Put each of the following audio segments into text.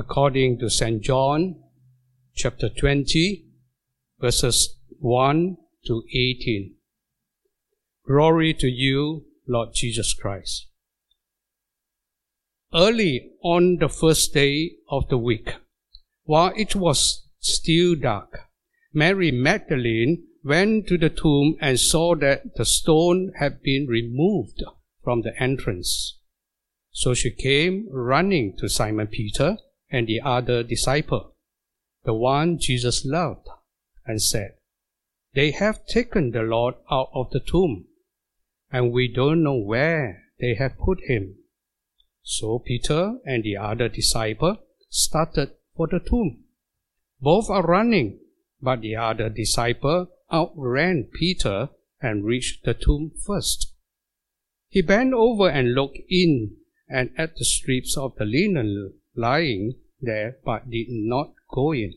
according to St. John chapter 20, verses 1 to 18. Glory to you, Lord Jesus Christ. Early on the first day of the week, while it was still dark, Mary Magdalene went to the tomb and saw that the stone had been removed from the entrance. So she came running to Simon Peter and the other disciple, the one Jesus loved, and said, They have taken the Lord out of the tomb, and we don't know where they have put him. So Peter and the other disciple started for the tomb. Both are running, but the other disciple outran Peter and reached the tomb first. He bent over and looked in and at the strips of the linen lying there, but did not go in.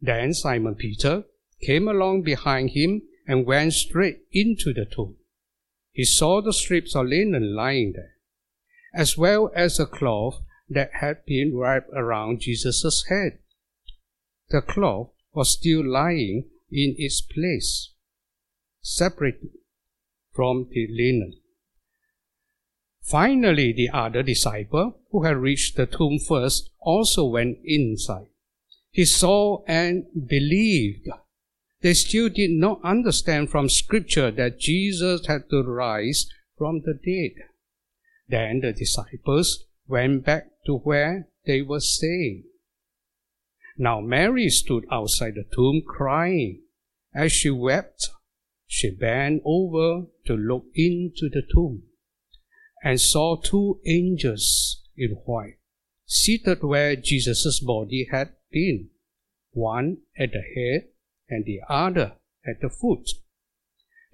Then Simon Peter came along behind him and went straight into the tomb. He saw the strips of linen lying there, as well as a cloth that had been wrapped around Jesus' head. The cloth was still lying in its place, separate from the linen. Finally, the other disciple, who had reached the tomb first, also went inside. He saw and believed. They still did not understand from Scripture that Jesus had to rise from the dead. Then the disciples went back to where they were staying. Now Mary stood outside the tomb crying. As she wept, she bent over to look into the tomb and saw two angels in white seated where Jesus' body had been, one at the head and the other at the foot.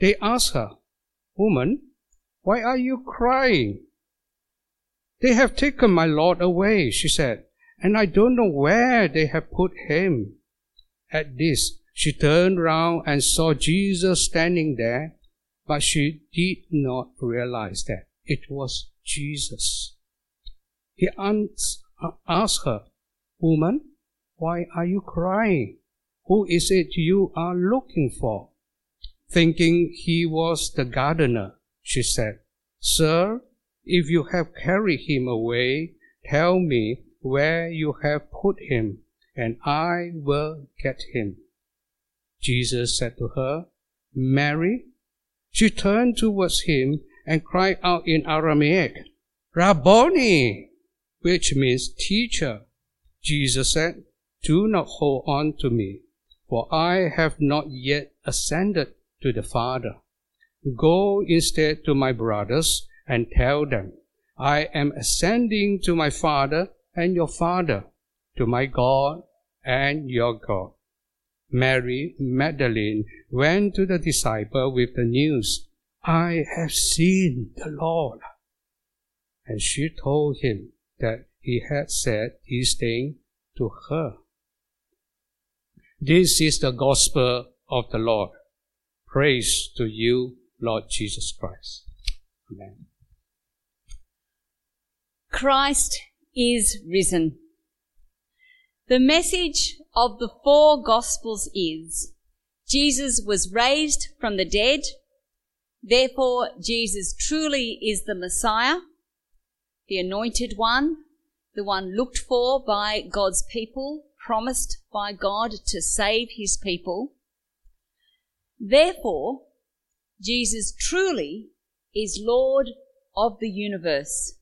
They asked her, Woman, why are you crying? They have taken my Lord away, she said and I don't know where they have put him. At this, she turned round and saw Jesus standing there, but she did not realize that it was Jesus. He asked her, Woman, why are you crying? Who is it you are looking for? Thinking he was the gardener, she said, Sir, if you have carried him away, tell me where you have put him, and I will get him. Jesus said to her, Mary. She turned towards him and cried out in Aramaic, Rabboni, which means teacher. Jesus said, Do not hold on to me, for I have not yet ascended to the Father. Go instead to my brothers and tell them, I am ascending to my Father and your Father, to my God and your God. Mary Magdalene went to the disciple with the news, I have seen the Lord. And she told him that he had said these things to her. This is the gospel of the Lord. Praise to you, Lord Jesus Christ. Amen. Christ is risen. The message of the four Gospels is Jesus was raised from the dead, therefore Jesus truly is the Messiah, the anointed one, the one looked for by God's people, promised by God to save his people. Therefore, Jesus truly is Lord of the universe.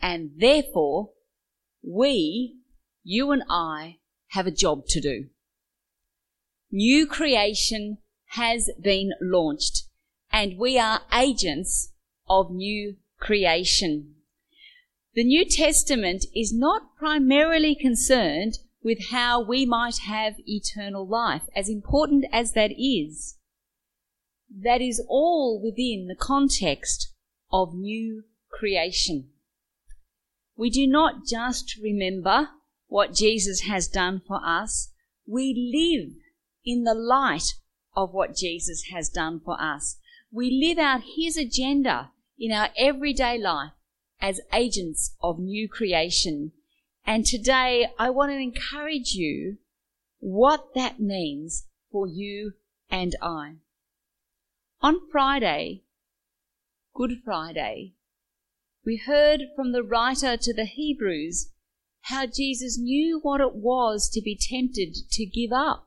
And therefore, we, you and I, have a job to do. New creation has been launched and we are agents of new creation. The New Testament is not primarily concerned with how we might have eternal life, as important as that is. That is all within the context of new creation we do not just remember what Jesus has done for us, we live in the light of what Jesus has done for us. We live out His agenda in our everyday life as agents of new creation. And today I want to encourage you what that means for you and I. On Friday, Good Friday, we heard from the writer to the Hebrews how Jesus knew what it was to be tempted to give up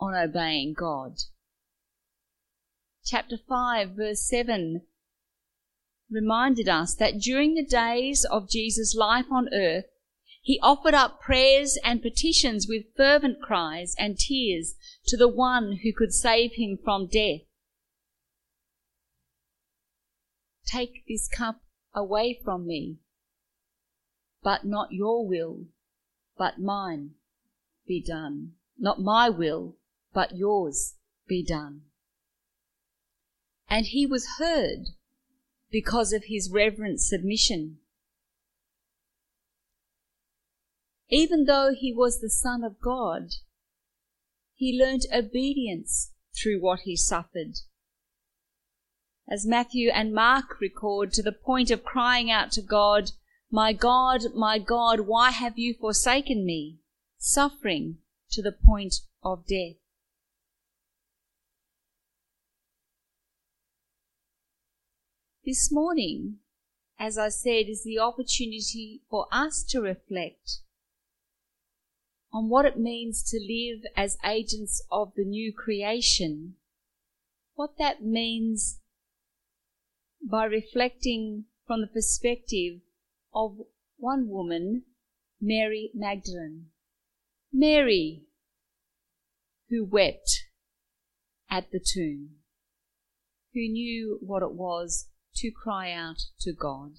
on obeying God. Chapter 5, verse 7 reminded us that during the days of Jesus' life on earth, he offered up prayers and petitions with fervent cries and tears to the one who could save him from death. Take this cup away from me, but not your will, but mine be done. Not my will, but yours be done. And he was heard because of his reverent submission. Even though he was the Son of God, he learnt obedience through what he suffered. As Matthew and Mark record to the point of crying out to God, My God, my God, why have you forsaken me? Suffering to the point of death. This morning, as I said, is the opportunity for us to reflect on what it means to live as agents of the new creation, what that means by reflecting from the perspective of one woman, Mary Magdalene. Mary, who wept at the tomb, who knew what it was to cry out to God,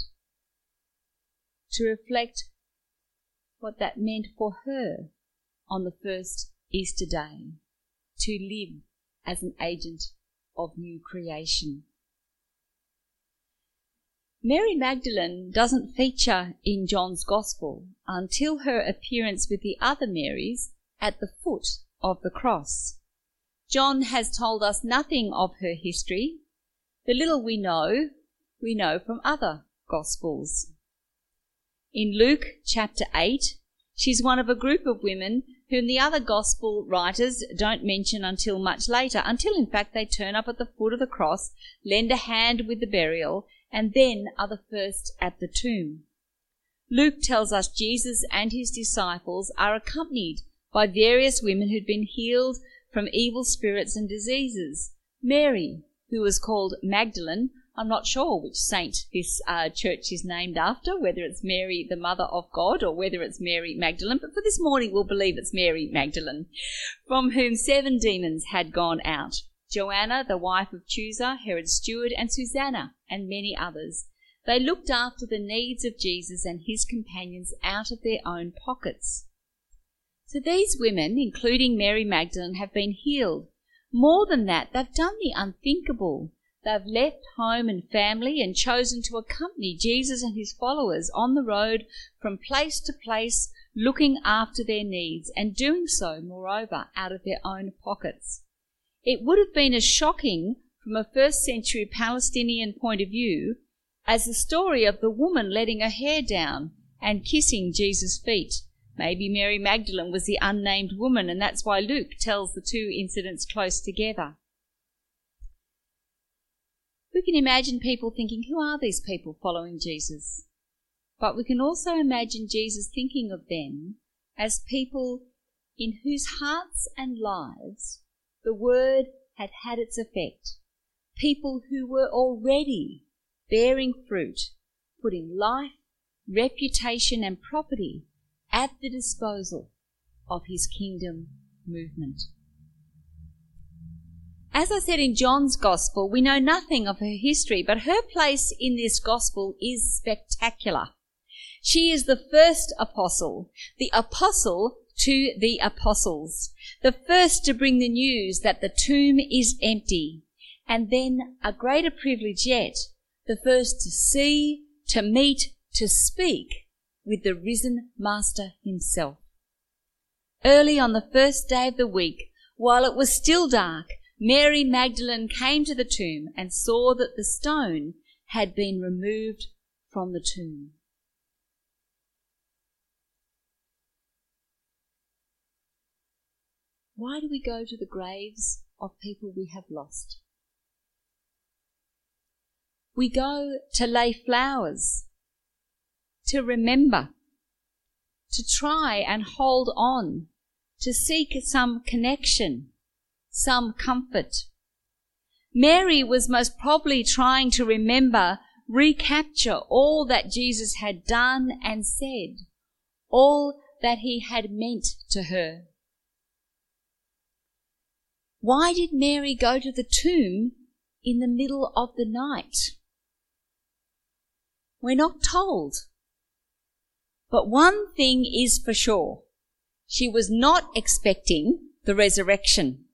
to reflect what that meant for her on the first Easter day, to live as an agent of new creation. Mary Magdalene doesn't feature in John's Gospel until her appearance with the other Marys at the foot of the cross. John has told us nothing of her history. The little we know we know from other Gospels. In Luke chapter 8, she's one of a group of women whom the other Gospel writers don't mention until much later, until in fact they turn up at the foot of the cross, lend a hand with the burial, and then are the first at the tomb. Luke tells us Jesus and his disciples are accompanied by various women who'd been healed from evil spirits and diseases. Mary, who was called Magdalene, I'm not sure which saint this uh, church is named after, whether it's Mary, the Mother of God, or whether it's Mary Magdalene, but for this morning we'll believe it's Mary Magdalene, from whom seven demons had gone out. Joanna, the wife of Chuza, Herod's steward, and Susanna, and many others. They looked after the needs of Jesus and his companions out of their own pockets. So these women, including Mary Magdalene, have been healed. More than that, they've done the unthinkable. They've left home and family and chosen to accompany Jesus and his followers on the road from place to place, looking after their needs and doing so, moreover, out of their own pockets. It would have been as shocking from a first century Palestinian point of view as the story of the woman letting her hair down and kissing Jesus' feet. Maybe Mary Magdalene was the unnamed woman, and that's why Luke tells the two incidents close together. We can imagine people thinking, who are these people following Jesus? But we can also imagine Jesus thinking of them as people in whose hearts and lives the word had had its effect. People who were already bearing fruit, putting life, reputation, and property at the disposal of his kingdom movement. As I said in John's Gospel, we know nothing of her history, but her place in this Gospel is spectacular. She is the first apostle, the apostle to the apostles, the first to bring the news that the tomb is empty, and then a greater privilege yet, the first to see, to meet, to speak with the risen Master himself. Early on the first day of the week, while it was still dark, Mary Magdalene came to the tomb and saw that the stone had been removed from the tomb. Why do we go to the graves of people we have lost? We go to lay flowers, to remember, to try and hold on, to seek some connection some comfort. Mary was most probably trying to remember, recapture all that Jesus had done and said, all that he had meant to her. Why did Mary go to the tomb in the middle of the night? We're not told. But one thing is for sure. She was not expecting the resurrection.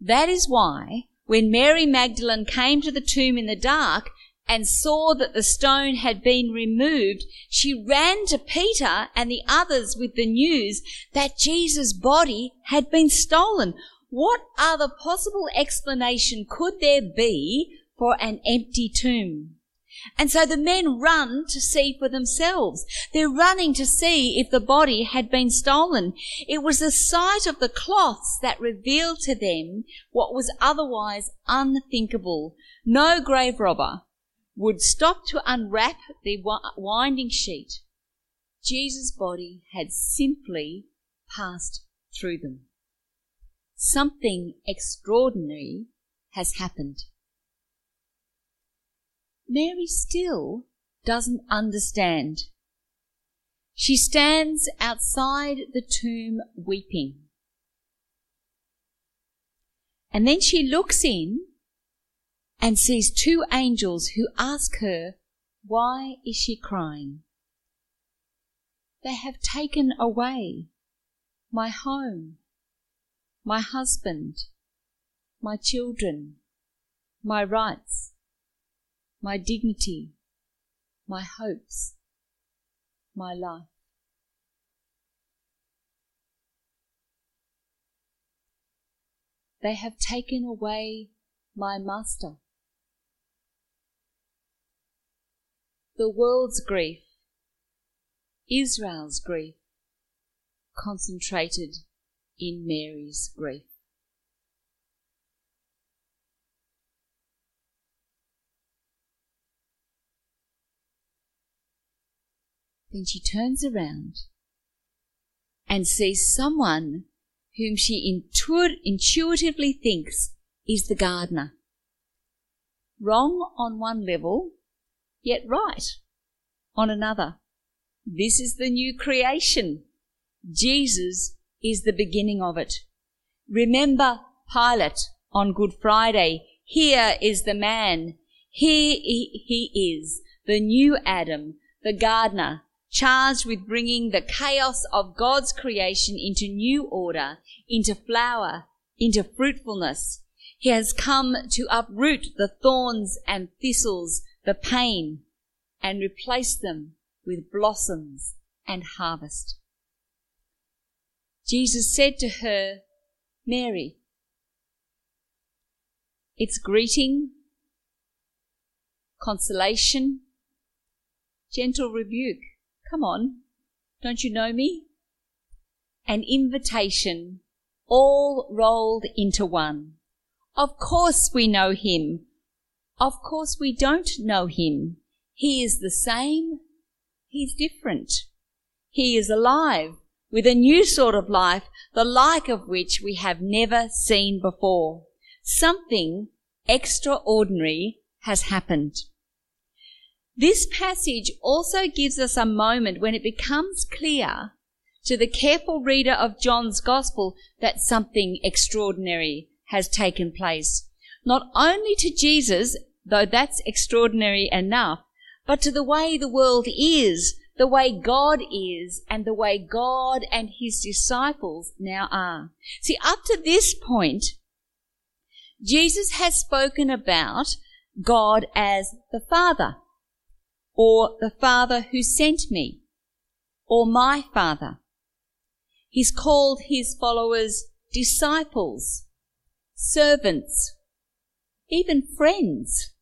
That is why when Mary Magdalene came to the tomb in the dark and saw that the stone had been removed, she ran to Peter and the others with the news that Jesus' body had been stolen. What other possible explanation could there be for an empty tomb? And so the men run to see for themselves. They're running to see if the body had been stolen. It was the sight of the cloths that revealed to them what was otherwise unthinkable. No grave robber would stop to unwrap the winding sheet. Jesus' body had simply passed through them. Something extraordinary has happened. Mary still doesn't understand. She stands outside the tomb weeping. And then she looks in and sees two angels who ask her, Why is she crying? They have taken away my home, my husband, my children, my rights my dignity, my hopes, my life. They have taken away my master. The world's grief, Israel's grief, concentrated in Mary's grief. Then she turns around and sees someone whom she intu- intuitively thinks is the gardener. Wrong on one level, yet right on another. This is the new creation. Jesus is the beginning of it. Remember Pilate on Good Friday. Here is the man. Here he is, the new Adam, the gardener, charged with bringing the chaos of God's creation into new order, into flower, into fruitfulness. He has come to uproot the thorns and thistles, the pain, and replace them with blossoms and harvest. Jesus said to her, Mary, it's greeting, consolation, gentle rebuke, Come on, don't you know me? An invitation, all rolled into one. Of course we know him. Of course we don't know him. He is the same. He's different. He is alive with a new sort of life, the like of which we have never seen before. Something extraordinary has happened. This passage also gives us a moment when it becomes clear to the careful reader of John's Gospel that something extraordinary has taken place. Not only to Jesus, though that's extraordinary enough, but to the way the world is, the way God is, and the way God and his disciples now are. See, up to this point, Jesus has spoken about God as the Father or the Father who sent me, or my Father. He's called his followers disciples, servants, even friends.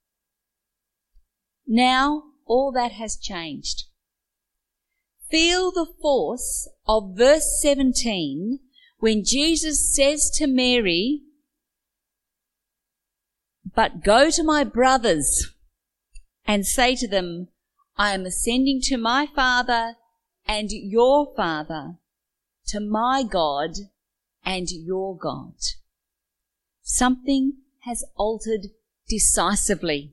Now all that has changed. Feel the force of verse 17 when Jesus says to Mary, But go to my brothers and say to them, I am ascending to my Father and your Father, to my God and your God. Something has altered decisively.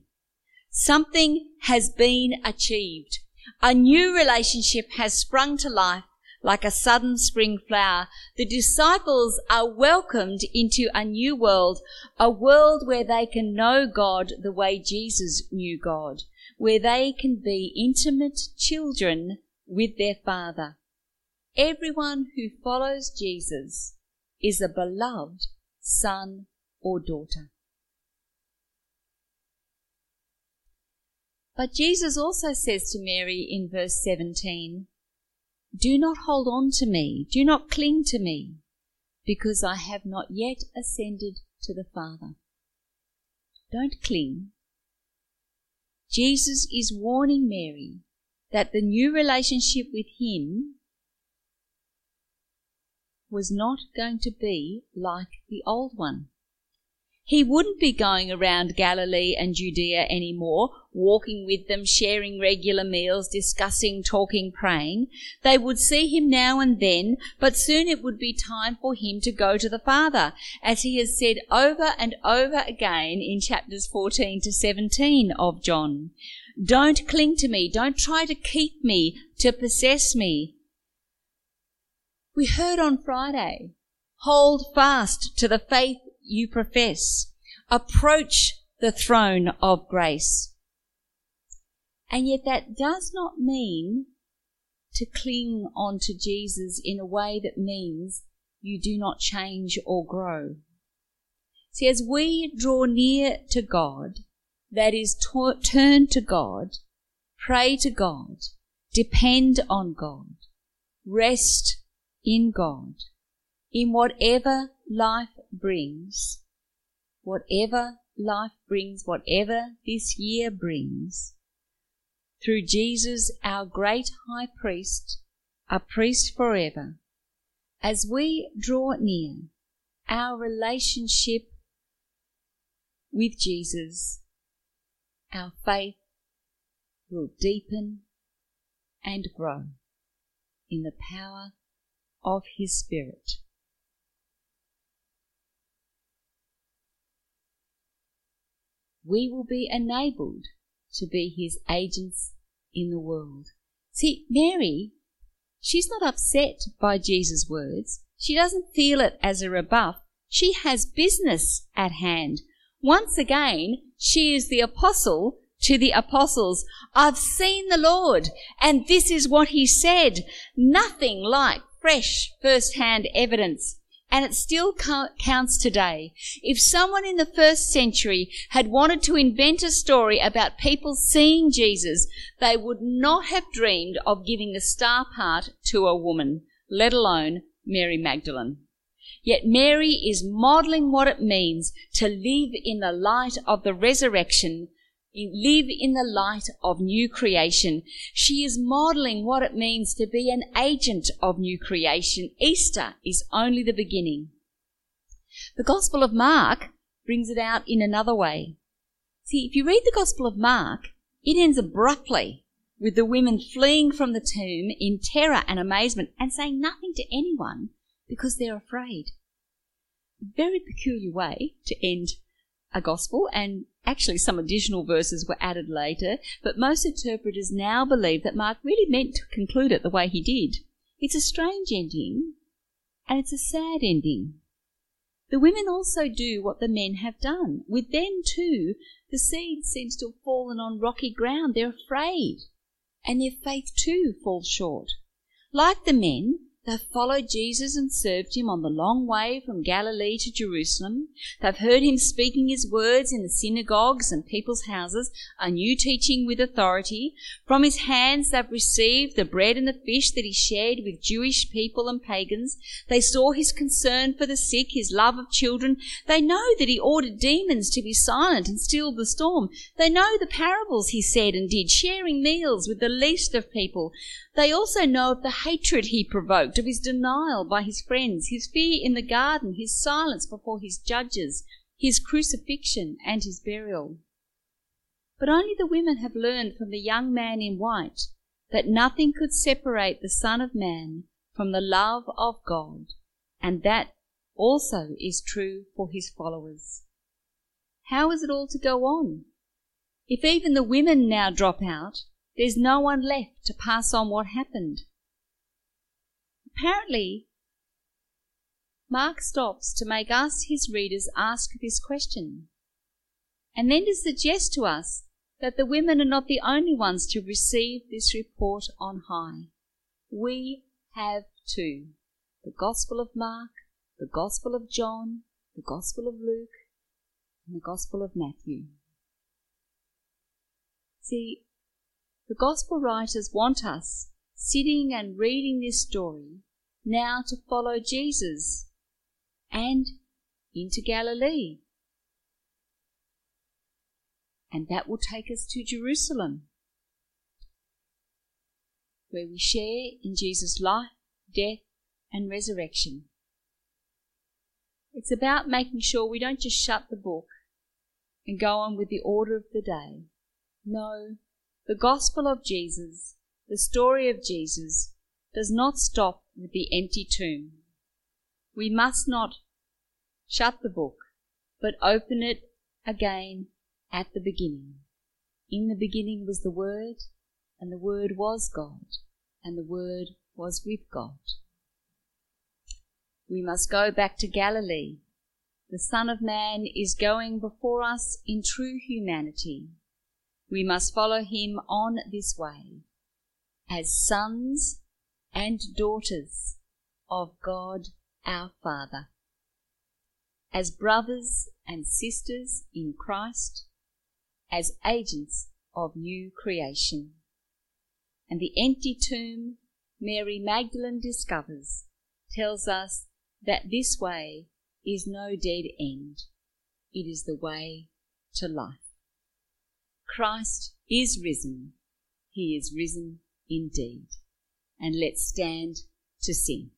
Something has been achieved. A new relationship has sprung to life like a sudden spring flower. The disciples are welcomed into a new world, a world where they can know God the way Jesus knew God, where they can be intimate children with their Father. Everyone who follows Jesus is a beloved son or daughter. But Jesus also says to Mary in verse 17, Do not hold on to me, do not cling to me, because I have not yet ascended to the Father. Don't cling. Jesus is warning Mary that the new relationship with Him was not going to be like the old one. He wouldn't be going around Galilee and Judea anymore, walking with them, sharing regular meals, discussing, talking, praying. They would see him now and then, but soon it would be time for him to go to the Father, as he has said over and over again in chapters 14 to 17 of John. Don't cling to me. Don't try to keep me, to possess me. We heard on Friday, hold fast to the faith you profess. Approach the throne of grace. And yet that does not mean to cling on to Jesus in a way that means you do not change or grow. See, as we draw near to God, that is, t- turn to God, pray to God, depend on God, rest in God, in whatever life brings, whatever life brings, whatever this year brings, through Jesus, our great high priest, a priest forever, as we draw near, our relationship with Jesus, our faith will deepen and grow in the power of His Spirit. We will be enabled to be his agents in the world. See, Mary, she's not upset by Jesus' words. She doesn't feel it as a rebuff. She has business at hand. Once again, she is the apostle to the apostles. I've seen the Lord, and this is what he said. Nothing like fresh first-hand evidence and it still counts today. If someone in the first century had wanted to invent a story about people seeing Jesus, they would not have dreamed of giving the star part to a woman, let alone Mary Magdalene. Yet Mary is modeling what it means to live in the light of the resurrection live in the light of new creation. She is modeling what it means to be an agent of new creation. Easter is only the beginning. The Gospel of Mark brings it out in another way. See, if you read the Gospel of Mark, it ends abruptly with the women fleeing from the tomb in terror and amazement and saying nothing to anyone because they're afraid. Very peculiar way to end a gospel, and actually some additional verses were added later, but most interpreters now believe that Mark really meant to conclude it the way he did. It's a strange ending, and it's a sad ending. The women also do what the men have done. With them, too, the seed seems to have fallen on rocky ground. They're afraid, and their faith, too, falls short. Like the men, They've followed Jesus and served him on the long way from Galilee to Jerusalem. They've heard him speaking his words in the synagogues and people's houses, a new teaching with authority. From his hands they've received the bread and the fish that he shared with Jewish people and pagans. They saw his concern for the sick, his love of children. They know that he ordered demons to be silent and stilled the storm. They know the parables he said and did, sharing meals with the least of people. They also know of the hatred he provoked of his denial by his friends, his fear in the garden, his silence before his judges, his crucifixion, and his burial. But only the women have learned from the young man in white that nothing could separate the Son of Man from the love of God, and that also is true for his followers. How is it all to go on? If even the women now drop out, there's no one left to pass on what happened. Apparently, Mark stops to make us, his readers, ask this question, and then to suggest to us that the women are not the only ones to receive this report on high. We have too. The Gospel of Mark, the Gospel of John, the Gospel of Luke, and the Gospel of Matthew. See, the Gospel writers want us, sitting and reading this story, now to follow Jesus and into Galilee. And that will take us to Jerusalem, where we share in Jesus' life, death, and resurrection. It's about making sure we don't just shut the book and go on with the order of the day. No, the gospel of Jesus, the story of Jesus, does not stop with the empty tomb. We must not shut the book, but open it again at the beginning. In the beginning was the Word, and the Word was God, and the Word was with God. We must go back to Galilee. The Son of Man is going before us in true humanity we must follow him on this way as sons and daughters of God our Father, as brothers and sisters in Christ, as agents of new creation. And the empty tomb Mary Magdalene discovers tells us that this way is no dead end. It is the way to life. Christ is risen. He is risen indeed. And let's stand to sing.